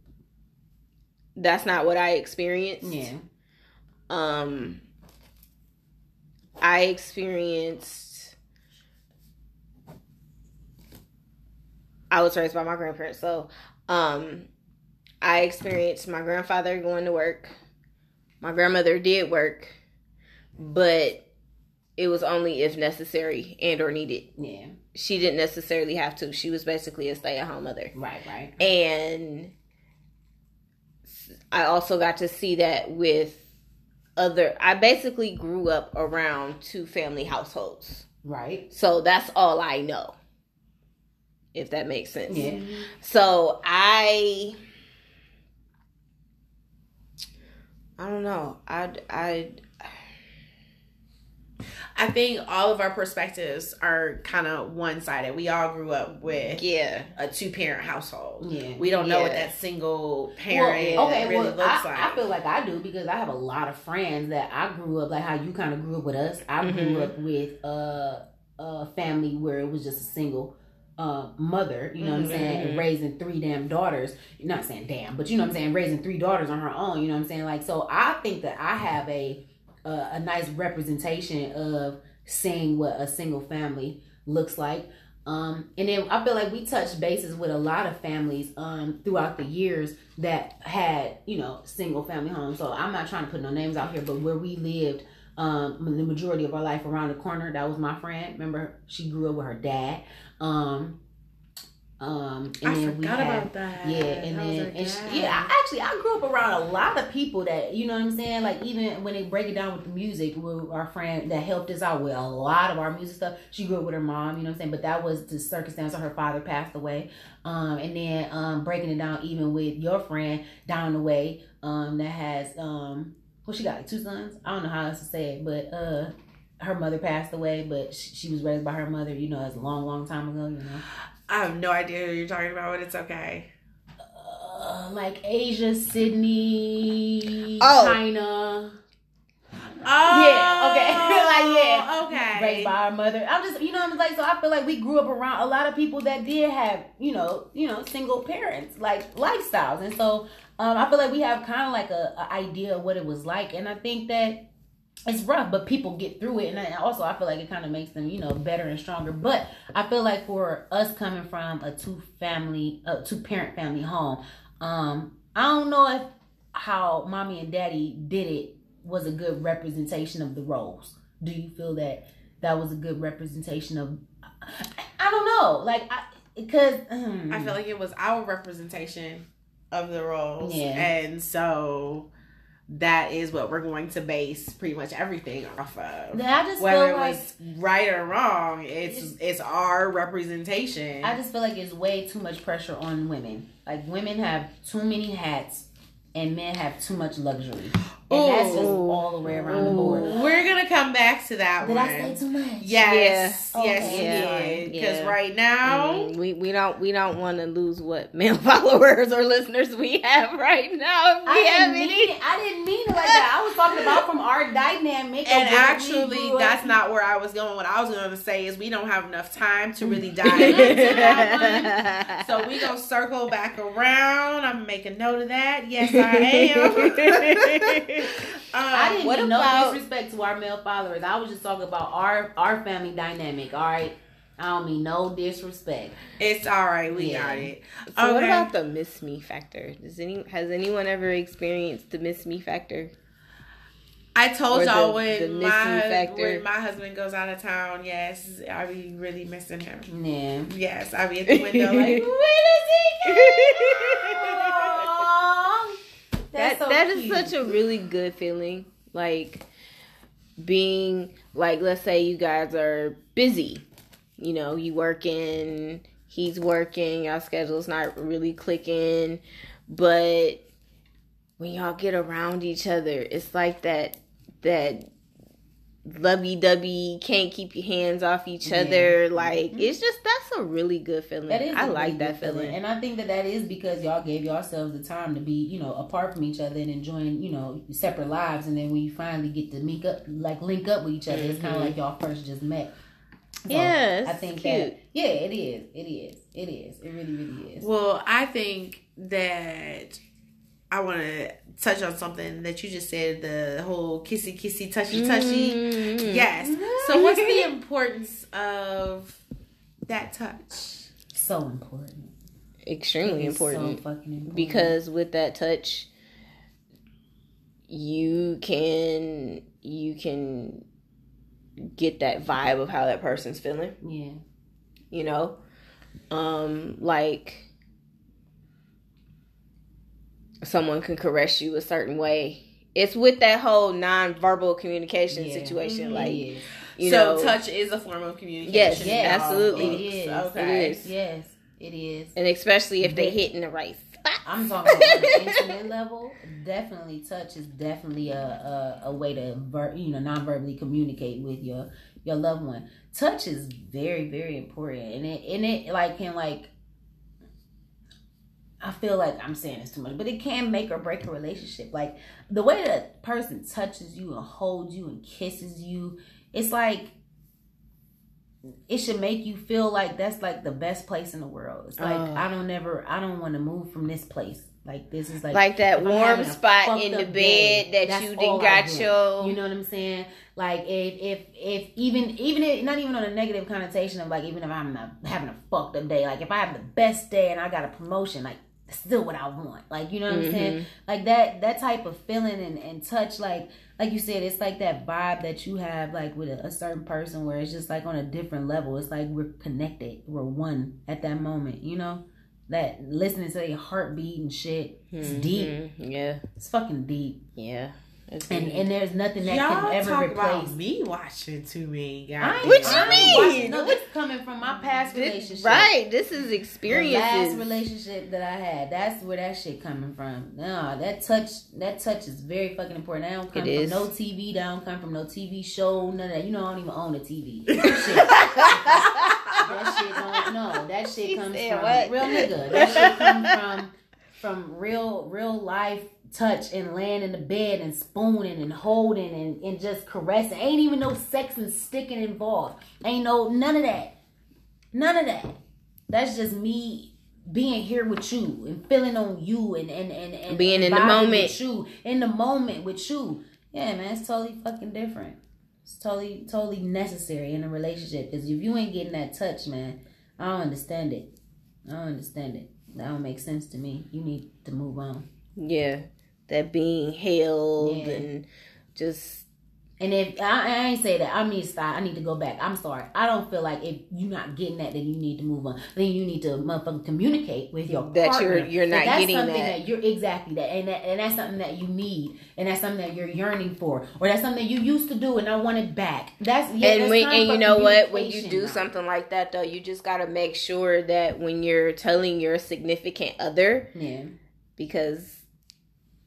that's not what I experienced. Yeah. Um, I experienced. I was raised by my grandparents, so um, I experienced my grandfather going to work. My grandmother did work, but it was only if necessary and or needed. Yeah. She didn't necessarily have to. She was basically a stay at home mother Right. Right. and I also got to see that with other I basically grew up around two family households. Right. So that's all I know. If that makes sense. Yeah. Mm-hmm. So I I don't know. I I I think all of our perspectives are kind of one sided. We all grew up with yeah. a two parent household. Yeah. We don't know what that single parent Well, okay, really well, looks I, like. I feel like I do because I have a lot of friends that I grew up like how you kind of grew up with us. I grew Mhm. up with a a family where it was just a single uh, mother. You know what I'm saying, Mhm. raising three damn daughters. You're not saying damn, but you know what I'm saying, raising three daughters on her own. You know what I'm saying, like so. I think that I have a a, nice representation of seeing what a single family looks like. Um, and then I feel like we touched bases with a lot of families um, throughout the years that had, you know, single family homes. So I'm not trying to put no names out here, but where we lived um, the majority of our life around the corner, that was my friend. Remember, she grew up with her dad. Um, um, and I then we forgot had, about that. yeah, and That then and she, yeah, I actually I grew up around a lot of people that you know what I'm saying. Like even when they break it down with the music, with our friend that helped us out with a lot of our music stuff. She grew up with her mom, you know what I'm saying. But that was the circumstance of her father passed away. Um, and then um, breaking it down even with your friend down the way um, that has um, well she got like two sons. I don't know how else to say it, but uh, her mother passed away, but she, she was raised by her mother. You know, it's a long, long time ago. You know. I have no idea who you're talking about, but it's okay. uh, like Asia, Sydney, Oh. China. Oh, Yeah, okay. Like, yeah. okay. Raised by our mother. I'm just, you know, I'm like, so I feel like we grew up around a lot of people that did have, you know, you know, single parents, like lifestyles, and so um, I feel like we have kind of like a, a idea of what it was like, and I think that it's rough, but people get through it, and I- also I feel like it kind of makes them, you know, better and stronger. But I feel like for us coming from a two family, a two parent family home, um, I don't know if how mommy and daddy did it was a good representation of the roles. Do you feel that that was a good representation of? I, I don't know, like I because I feel like it was our representation of the roles. Yeah. And so that is what we're going to base pretty much everything off of. I just Whether feel it like was right or wrong, it's it's our representation. I just feel like it's way too much pressure on women. Like women have too many hats, and men have too much luxury. And that's just all the way around the board. We're gonna come back to that Did one. I say too much? Yes, Yeah. yes, Okay, you yeah, did. Because yeah. right now, Mm, we we don't we don't want to lose what male followers or listeners we have right now. If we I have didn't, any. mean it, I didn't mean it like that. I was talking about from our dynamic. and actually, grew up- that's not where I was going. What I was going to say is we don't have enough time to really dive into that one. So we gonna circle back around. I'm gonna make a note of that. Yes, I am. I um, didn't what mean no about- disrespect to our male followers. I was just talking about our our family dynamic. All right, I don't mean no disrespect. it's all right. We Yeah. got it. So what about the miss me factor? Does any has anyone ever experienced the miss me factor? I told Or y'all the- when the my factor. when my husband goes out of town. Yes, I be really missing him. Yeah. Yes, I be at the window like, Where does he go? that that is such a really good feeling. Like being like let's say you guys are busy. You know, you working, he's working, y'all schedule's not really clicking, but when y'all get around each other, it's like that that lovey dovey can't keep your hands off each Yeah. other. Mm-hmm. Like mm-hmm. it's just that's a really good feeling. That is I a like really that good feeling. and I think that that is because y'all gave yourselves the time to be, you know, apart from each other and enjoying, you know, separate lives. And then when you finally get to meet up, like link up with each other, it's kind of mm-hmm. like y'all first just met. So, Yeah, I think cute. that yeah, it is, it is, it is, it really, really is. Well, I think that I want to touch on something that you just said the whole kissy, kissy, touchy, touchy. Mhm. Yes. So, what's the importance of that touch? So important, Extremely It's so important. fucking important. because with that touch you can you can get that vibe of how that person's feeling yeah, you know um like someone can caress you a certain way it's with that whole non-verbal communication Yeah. situation it like is. you so, know touch is a form of communication. Yes, yes, absolutely. it is. Okay. It is. Yes, it is. and especially if they Yeah. hit in the right spot I'm talking about the intimate level. Definitely, touch is definitely a a, a way to ver- you know non-verbally communicate with your your loved one. Touch is very very important, and it and it like can like. I feel like I'm saying this too much, but it can make or break a relationship. Like the way that person touches you and holds you and kisses you, it's like it should make you feel like that's like the best place in the world. It's like Oh. I don't never I don't want to move from this place. Like this is like like that warm spot in the up bed that you didn't got your you know what I'm saying? Like if if if even even if, not even on a negative connotation of like even if I'm not having a fucked up day, like if I have the best day and I got a promotion, like still what I want. Like you know what I'm saying? Mhm. Like that that type of feeling and, and touch, like like you said, it's like that vibe that you have like with a, a certain person where it's just like on a different level. It's like we're connected, we're one at that moment. You know that listening to their heartbeat and shit. It's deep. Mhm. Yeah, It's fucking deep. yeah. And and there's nothing that Y'all can ever talk replace. about me watching too many guys. What you I ain't mean? watching- No, this coming from my mm-hmm. past This- relationship. right. This is The experiences. last relationship that I had, that's where that shit coming from. No, that touch, that touch is very fucking important. I don't come It from is. no TV. That don't come from no TV show. None of that. You know, I don't even own a TV. That shit don't. No, that shit She comes from what? real nigga. That shit comes from from real, real life touch and laying in the bed and spooning and holding and, and just caressing. Ain't even no sex and sticking involved. Ain't no none of that. None of that. That's just me being here with you and feeling on you and and and, and Being in the moment. with you in the moment with you. Yeah, man, it's totally fucking different. It's totally totally necessary in a relationship because if you ain't getting that touch, man, I don't understand it. I don't understand it. That don't make sense to me. You need to move on. Yeah, that being held Yeah. and just And if I, I ain't say that, I need to stop. I need to go back. I'm sorry. I don't feel like if you're not getting that, then you need to move on. Then you need to motherfucking communicate with your That partner. you're- you're not that's getting something that. you're exactly that, and that, and that's something that you need, and that's something that you're yearning for, or that's something you used to do and I want it back. That's yeah, and that's when and you know what when you do something like that though you just got to make sure that when you're telling your significant other yeah, because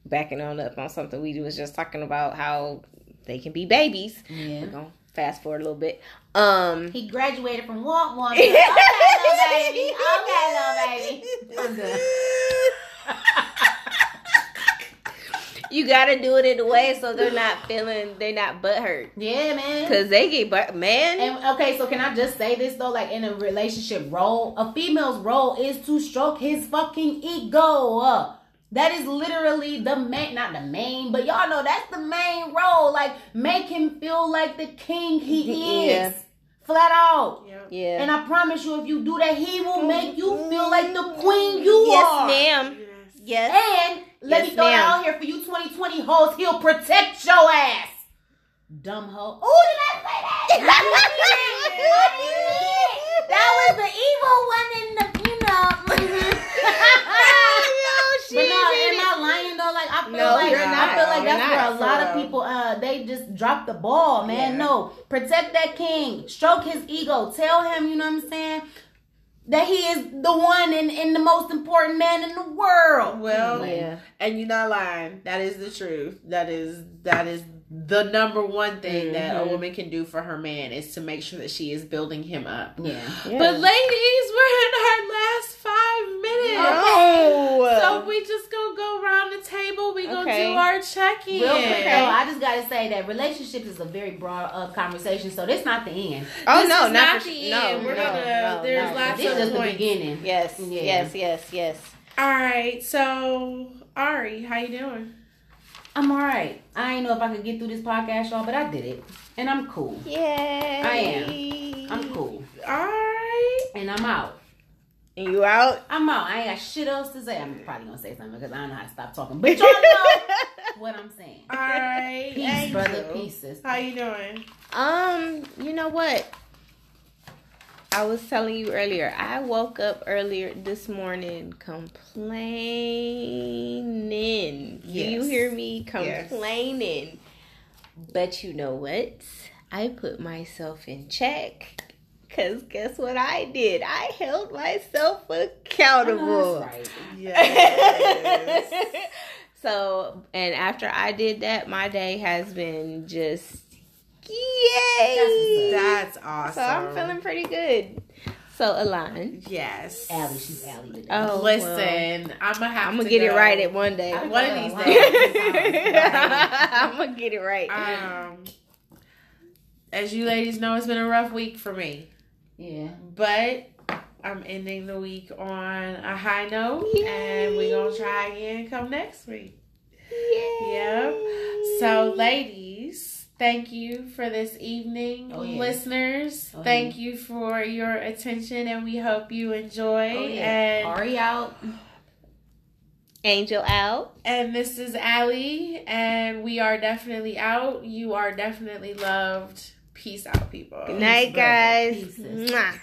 backing on up on something we was just talking about how they can be babies. Yeah. We're gonna fast forward a little bit. Um He graduated from Womp. Okay, little baby. Okay, little baby. I'm good. you gotta do it in a way so they're not feeling they're not butthurt. Yeah, man. Cause they get but man. And okay, so can I just say this though? Like in a relationship role, a female's role is to stroke his fucking ego. That is literally the main, not the main, but y'all know that's the main role. Like make him feel like the king he is, Yeah. flat out. Yep. yeah. And I promise you, if you do that, he will make you feel like the queen you yes, are. ma'am. Yes. Yes. And let Yes, me throw it out here for you 2020 hoes, he'll protect your ass. Dumb hoe. Oh, did I say that? I didn't mean it. I didn't mean it. That was the evil one in the, you know. but no, am I lying though? Like I feel No, like you're I not. feel like You're that's where not, a lot for of real. people uh they just drop the ball, man. Yeah. No, protect that king, stroke his ego, tell him, you know what I'm saying, that he is the one and, and the most important man in the world. Well, Yeah. and you're not lying. That is the truth. That is that is the number one thing that a Mhm. woman can do for her man is to make sure that she is building him up. Yeah. Yeah. But ladies, we're in our last five minutes. No. So we just gonna go around the table. We gonna Okay. do our check in. Real quick Okay. though, I just gotta say that relationships is a very broad uh, conversation, so this not the end. oh This no, not, not the. No, end. We're no, gonna- no, there's no. lots This of is just the beginning. Yes, Yeah. yes, yes, yes. All right. So Ari, how you doing? I'm alright. I ain't know if I could get through this podcast, y'all, but I did it. And I'm cool. Yay. I am. I'm cool. All right. And I'm out. And you out? I'm out. I ain't got shit else to say. I'm probably gonna say something because I don't know how to stop talking. But y'all know what I'm saying. All right. Peace, Angel. brother. Peace, sister. How you doing? Um, you know what? I was telling you earlier. I woke up earlier this morning complaining. Do you hear me Yes. complaining? But you know what? I put myself in check. Cause guess what I did? I held myself accountable. that's right. Yes. so, and after I did that, my day has been just yay. That's awesome. So I'm feeling pretty good. So Alan, Yes. Allie, she's Allie today. Oh, Listen, I'm gonna have. I'm gonna get it right at one day. I I'm One of these Wow. days. gonna get it right. Um, as you ladies know, it's been a rough week for me, Yeah. but I'm ending the week on a high note, and we're gonna try again come next week. Yeah. Yep. So, ladies, thank you for this evening, Oh, yeah. listeners. Oh, thank you for your attention, and we hope you enjoy. Oh, yeah. And Ari out. Angel out. And this is Allie, and we are definitely out. You are definitely loved. Peace out, people. Good night, brother. guys. Peace, sis. Mwah.